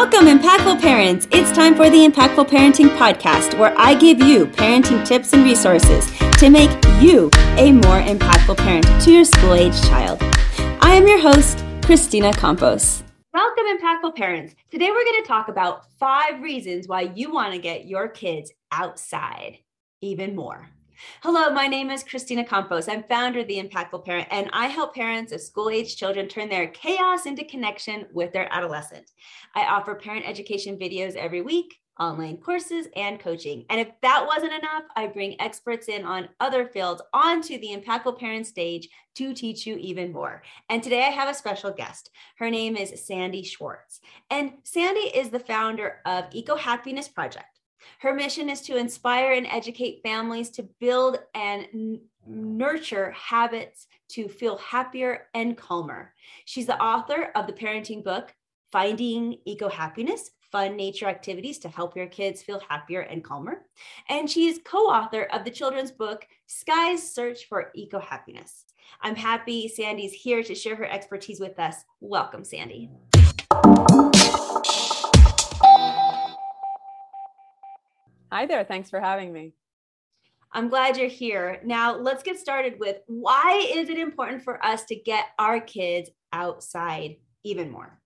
Welcome, impactful parents. It's time for the Impactful Parenting Podcast, where I give you parenting tips and resources to make you a more impactful parent to your school age child. I am your host, Christina Campos. Welcome, impactful parents. Today we're going to talk about five reasons why you want to get your kids outside even more. Hello, my name is Christina Campos. I'm founder of The Impactful Parent, and I help parents of school age children turn their chaos into connection with their adolescent. I offer parent education videos every week, online courses, and coaching. And if that wasn't enough, I bring experts in on other fields onto the Impactful Parent stage to teach you even more. And today I have a special guest. Her name is Sandy Schwartz. And Sandy is the founder of Eco Happiness Project. Her mission is to inspire and educate families to build and n- nurture habits to feel happier and calmer. She's the author of the parenting book, Finding Eco Happiness Fun Nature Activities to Help Your Kids Feel Happier and Calmer. And she is co author of the children's book, Sky's Search for Eco Happiness. I'm happy Sandy's here to share her expertise with us. Welcome, Sandy. Hi there. Thanks for having me. I'm glad you're here. Now, let's get started with why is it important for us to get our kids outside even more?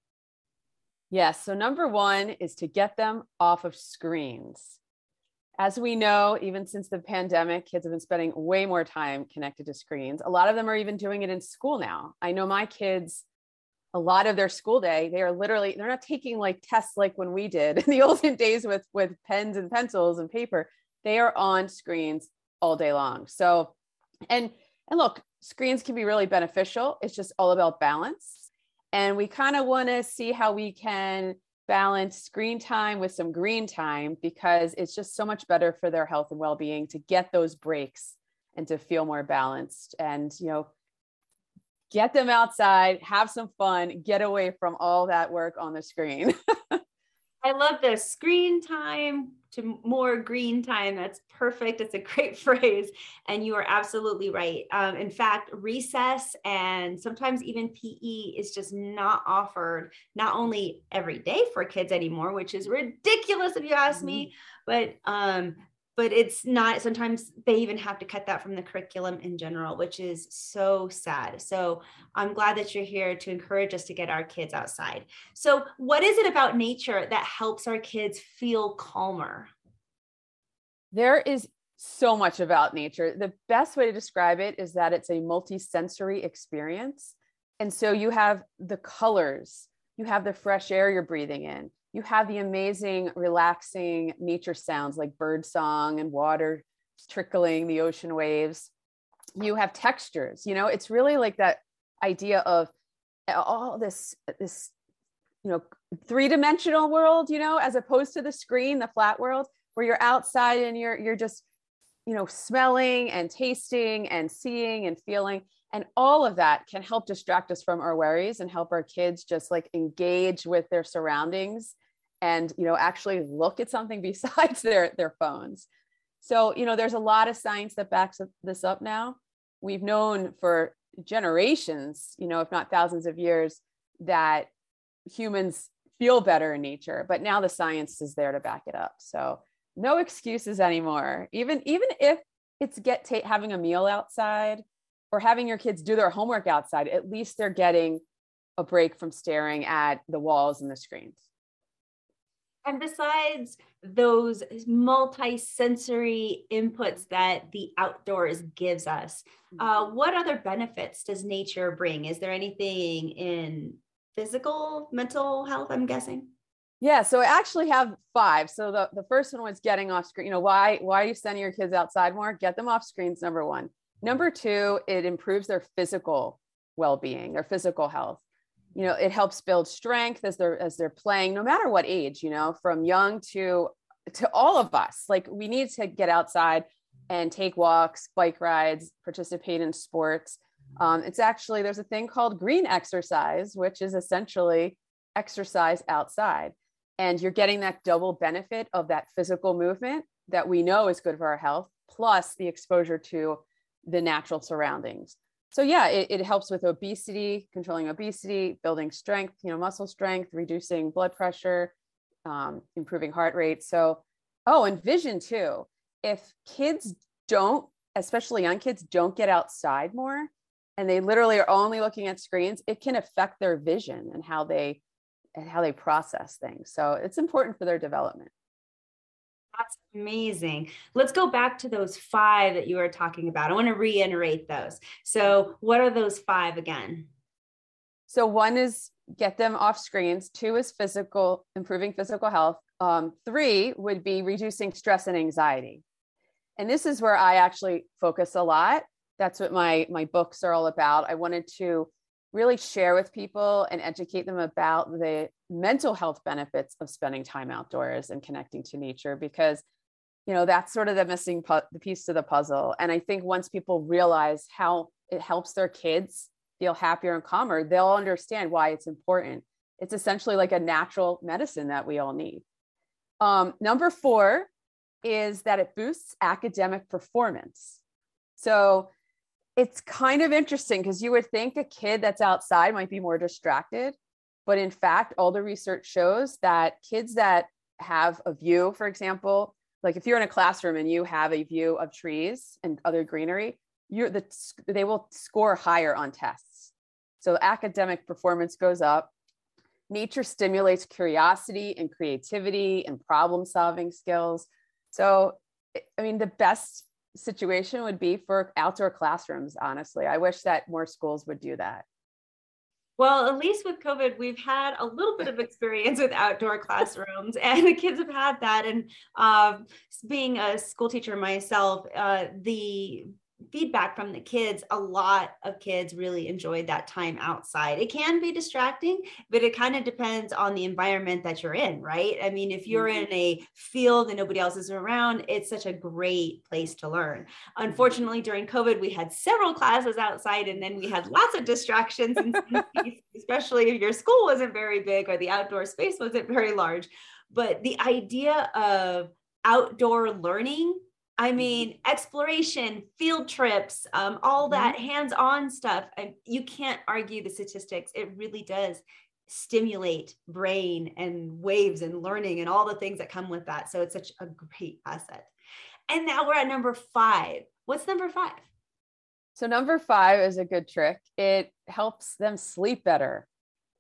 Yes. So, number one is to get them off of screens. As we know, even since the pandemic, kids have been spending way more time connected to screens. A lot of them are even doing it in school now. I know my kids a lot of their school day they are literally they're not taking like tests like when we did in the olden days with with pens and pencils and paper. They are on screens all day long. So and and look screens can be really beneficial. It's just all about balance. And we kind of want to see how we can balance screen time with some green time because it's just so much better for their health and well-being to get those breaks and to feel more balanced. And you know get them outside, have some fun, get away from all that work on the screen. I love the screen time to more green time. That's perfect. It's a great phrase. And you are absolutely right. Um, in fact, recess and sometimes even PE is just not offered, not only every day for kids anymore, which is ridiculous if you ask mm-hmm. me, but um, but it's not sometimes they even have to cut that from the curriculum in general which is so sad. So i'm glad that you're here to encourage us to get our kids outside. So what is it about nature that helps our kids feel calmer? There is so much about nature. The best way to describe it is that it's a multi-sensory experience. And so you have the colors you have the fresh air you're breathing in you have the amazing, relaxing nature sounds like bird song and water trickling, the ocean waves. You have textures, you know, it's really like that idea of all this, this, you know, three dimensional world, you know, as opposed to the screen, the flat world where you're outside and you're, you're just, you know, smelling and tasting and seeing and feeling and all of that can help distract us from our worries and help our kids just like engage with their surroundings and you know actually look at something besides their their phones. So you know there's a lot of science that backs this up now. We've known for generations you know if not thousands of years that humans feel better in nature but now the science is there to back it up. So no excuses anymore. Even even if it's get ta- having a meal outside or having your kids do their homework outside at least they're getting a break from staring at the walls and the screens and besides those multi-sensory inputs that the outdoors gives us, uh, mm-hmm. what other benefits does nature bring? Is there anything in physical, mental health? I'm guessing. Yeah, so I actually have five. So the, the first one was getting off screen. You know, why why are you sending your kids outside more? Get them off screens, number one. Number two, it improves their physical well-being, their physical health you know it helps build strength as they're as they're playing no matter what age you know from young to to all of us. Like we need to get outside and take walks bike rides participate in sports. Um, it's actually there's a thing called green exercise which is essentially exercise outside. And you're getting that double benefit of that physical movement that we know is good for our health plus the exposure to the natural surroundings so yeah it, it, helps with obesity controlling obesity building strength you know muscle strength reducing blood pressure um, improving heart rate. So, oh, and vision too. If kids don't, especially young kids, don't get outside more and they literally are only looking at screens, it can affect their vision and how they and how they process things. So it's important for their development. That's amazing. Let's go back to those five that you were talking about. I want to reiterate those. So, what are those five again? So, one is get them off screens, two is physical, improving physical health, um, three would be reducing stress and anxiety. And this is where I actually focus a lot. That's what my my books are all about. I wanted to really share with people and educate them about the mental health benefits of spending time outdoors and connecting to nature because you know that's sort of the missing pu- piece to the puzzle. And i think once people realize how it helps their kids feel happier and calmer they'll understand why it's important. It's essentially like a natural medicine that we all need. Um, number four is that it boosts academic performance. So it's kind of interesting because you would think a kid that's outside might be more distracted. But in fact, all the research shows that kids that have a view, for example, like if you're in a classroom and you have a view of trees and other greenery, you're the, they will score higher on tests. So academic performance goes up. Nature stimulates curiosity and creativity and problem solving skills. So, I mean, the best situation would be for outdoor classrooms, honestly. I wish that more schools would do that. Well, at least with COVID, we've had a little bit of experience with outdoor classrooms, and the kids have had that. And uh, being a school teacher myself, uh, the feedback from the kids a lot of kids really enjoyed that time outside. It can be distracting but it kind of depends on the environment that you're in right? I mean if you're mm-hmm. in a field and nobody else is around it's such a great place to learn. Unfortunately during covid we had several classes outside and then we had lots of distractions especially if your school wasn't very big or the outdoor space wasn't very large. But the idea of outdoor learning I mm-hmm. mean, exploration, field trips, um, all mm-hmm. that hands on stuff. I, you can't argue the statistics. It really does stimulate brain and waves and learning and all the things that come with that. So it's such a great asset. And now we're at number five. What's number five? So, number five is a good trick. It helps them sleep better.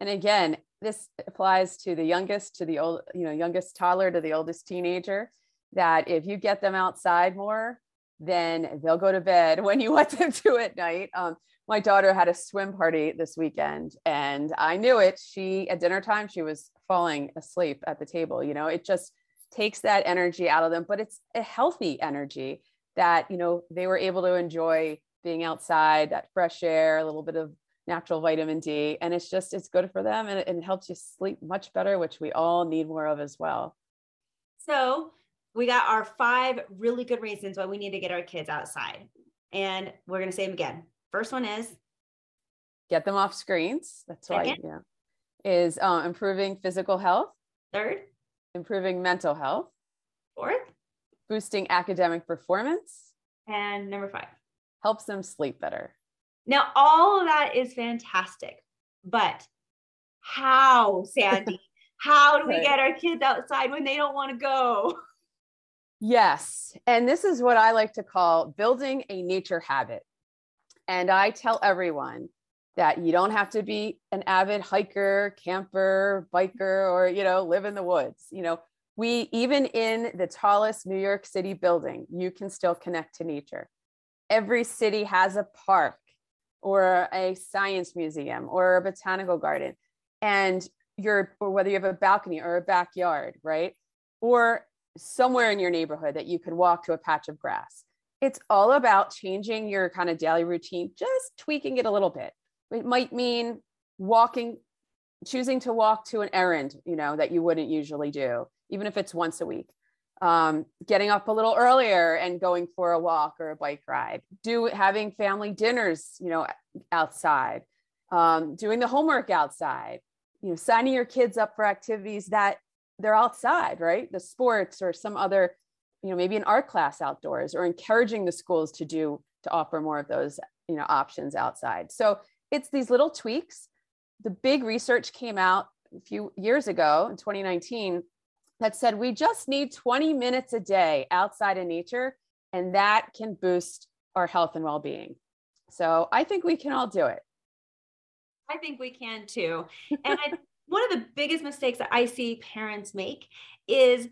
And again, this applies to the youngest, to the old, you know, youngest toddler to the oldest teenager that if you get them outside more, then they'll go to bed when you want them to at night. Um, my daughter had a swim party this weekend and I knew it. She, at dinner time, she was falling asleep at the table. You know, it just takes that energy out of them, but it's a healthy energy that, you know, they were able to enjoy being outside, that fresh air, a little bit of natural vitamin D. And it's just, it's good for them and it, and it helps you sleep much better, which we all need more of as well. So, we got our five really good reasons why we need to get our kids outside. And we're going to say them again. First one is get them off screens. That's why, yeah. Is uh, improving physical health. Third, improving mental health. Fourth, boosting academic performance. And number five, helps them sleep better. Now, all of that is fantastic, but how, Sandy? how do we get our kids outside when they don't want to go? Yes. And this is what I like to call building a nature habit. And I tell everyone that you don't have to be an avid hiker, camper, biker, or, you know, live in the woods. You know, we, even in the tallest New York City building, you can still connect to nature. Every city has a park or a science museum or a botanical garden. And you're, or whether you have a balcony or a backyard, right? Or somewhere in your neighborhood that you could walk to a patch of grass. It's all about changing your kind of daily routine, just tweaking it a little bit. It might mean walking, choosing to walk to an errand, you know, that you wouldn't usually do, even if it's once a week. Um, getting up a little earlier and going for a walk or a bike ride. Do having family dinners, you know, outside. Um, doing the homework outside. You know, signing your kids up for activities that they're outside, right? The sports or some other, you know, maybe an art class outdoors or encouraging the schools to do to offer more of those, you know, options outside. So it's these little tweaks. The big research came out a few years ago in 2019 that said we just need 20 minutes a day outside in nature, and that can boost our health and well being. So I think we can all do it. I think we can too. And I, one of the biggest mistakes that I see parents make is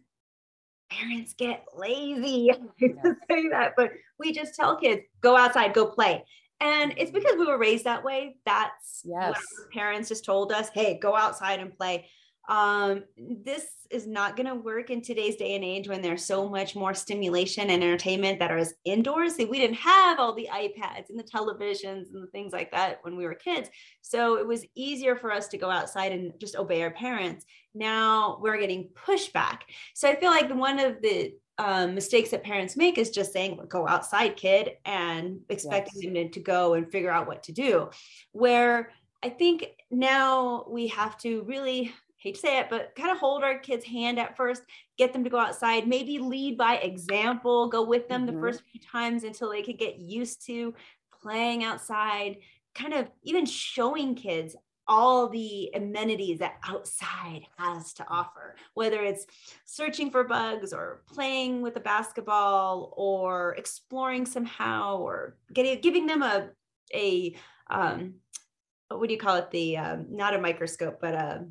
parents get lazy. I hate to say that, but we just tell kids, go outside, go play. And it's because we were raised that way. That's yes. what parents just told us, hey, go outside and play um, this is not going to work in today's day and age when there's so much more stimulation and entertainment that is indoors. See, we didn't have all the iPads and the televisions and the things like that when we were kids. So it was easier for us to go outside and just obey our parents. Now we're getting pushback. So I feel like one of the um, mistakes that parents make is just saying, go outside, kid, and expecting yes. them to go and figure out what to do. Where I think now we have to really hate to say it, but kind of hold our kids' hand at first, get them to go outside, maybe lead by example, go with them mm-hmm. the first few times until they could get used to playing outside, kind of even showing kids all the amenities that outside has to offer, whether it's searching for bugs or playing with a basketball or exploring somehow or getting giving them a a um, what do you call it? The um, not a microscope, but a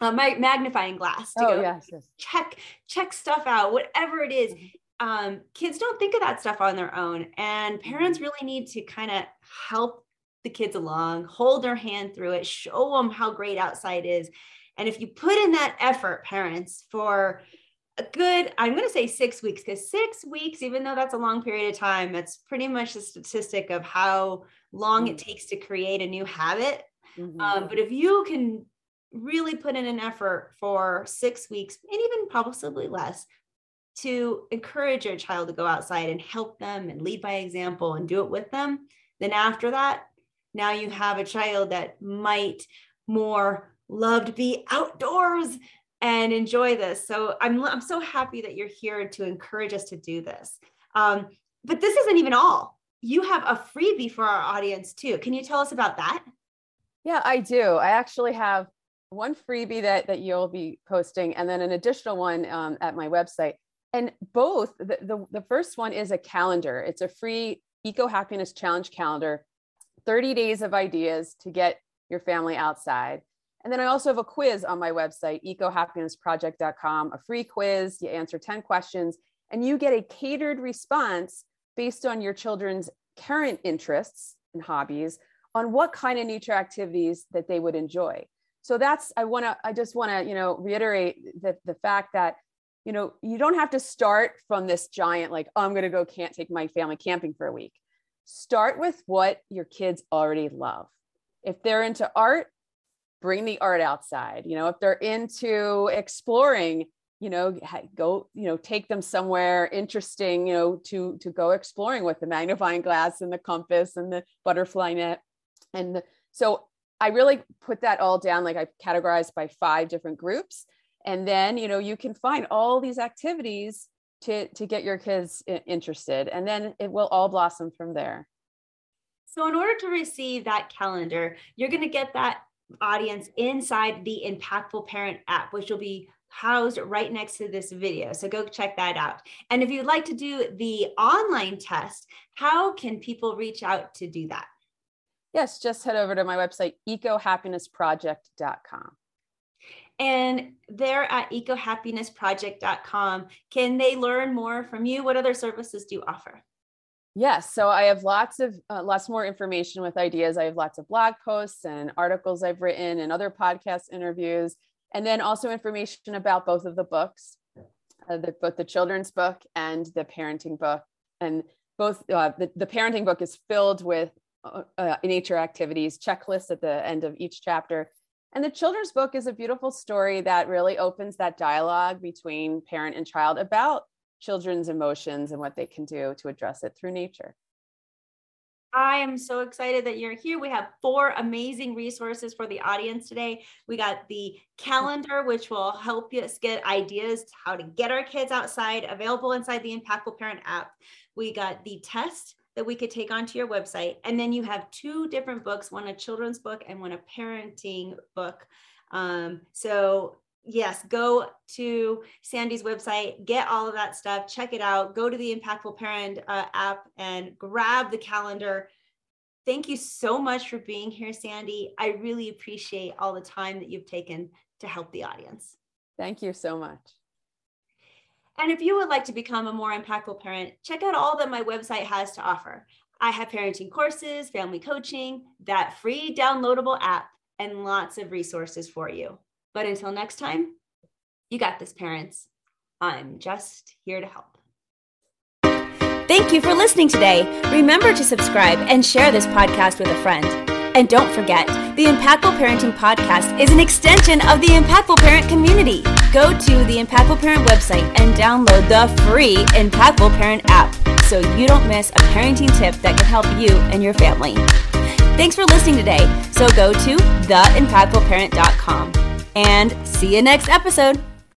a magnifying glass to oh, go yes, yes. check check stuff out whatever it is. Mm-hmm. um, kids don't think of that stuff on their own and parents mm-hmm. really need to kind of help the kids along hold their hand through it show them how great outside is and if you put in that effort parents for a good i'm going to say six weeks because six weeks even though that's a long period of time that's pretty much the statistic of how long mm-hmm. it takes to create a new habit mm-hmm. um, but if you can really put in an effort for six weeks and even possibly less to encourage your child to go outside and help them and lead by example and do it with them, then after that, now you have a child that might more love to be outdoors and enjoy this. So I'm, I'm so happy that you're here to encourage us to do this. Um, but this isn't even all. You have a freebie for our audience too. Can you tell us about that? Yeah, I do. I actually have one freebie that that you'll be posting and then an additional one um, at my website. And both the, the, the first one is a calendar. It's a free eco happiness challenge calendar 30 days of ideas to get your family outside. And then i also have a quiz on my website ecohappinessproject.com a free quiz. You answer 10 questions and you get a catered response based on your children's current interests and hobbies on what kind of nature activities that they would enjoy so that's i want to i just want to you know reiterate the, the fact that you know you don't have to start from this giant like oh, i'm going to go can't take my family camping for a week. Start with what your kids already love. If they're into art bring the art outside you know? If they're into exploring you know go you know take them somewhere interesting you know to to go exploring with the magnifying glass and the compass and the butterfly net and the, so I really put that all down, like I categorized by five different groups. And then, you know, you can find all these activities to, to get your kids interested. And then it will all blossom from there. So, in order to receive that calendar, you're going to get that audience inside the Impactful Parent app, which will be housed right next to this video. So go check that out. And if you'd like to do the online test, how can people reach out to do that? Yes, just head over to my website, ecohappinessproject.com. And there at ecohappinessproject.com, can they learn more from you? What other services do you offer? Yes, so I have lots of uh, lots more information with ideas. I have lots of blog posts and articles I've written and other podcast interviews, and then also information about both of the books, uh, the, both the children's book and the parenting book. And both uh, the, the parenting book is filled with uh nature activities checklist at the end of each chapter. And the children's book is a beautiful story that really opens that dialogue between parent and child about children's emotions and what they can do to address it through nature. I am so excited that you're here. We have four amazing resources for the audience today. We got the calendar, which will help us get ideas how to get our kids outside, available inside the Impactful Parent app. We got the test, that we could take onto your website. And then you have two different books, one a children's book and one a parenting book. Um, so yes, go to Sandy's website, get all of that stuff, check it out, go to the Impactful Parent uh, app and grab the calendar. Thank you so much for being here, Sandy. I really appreciate all the time that you've taken to help the audience. Thank you so much. And if you would like to become a more impactful parent, check out all that my website has to offer. I have parenting courses, family coaching, that free downloadable app, and lots of resources for you. But until next time, you got this, parents. I'm just here to help. Thank you for listening today. Remember to subscribe and share this podcast with a friend. And don't forget, the Impactful Parenting Podcast is an extension of the Impactful Parent community. Go to the Impactful Parent website and download the free Impactful Parent app so you don't miss a parenting tip that can help you and your family. Thanks for listening today. So go to theimpactfulparent.com and see you next episode.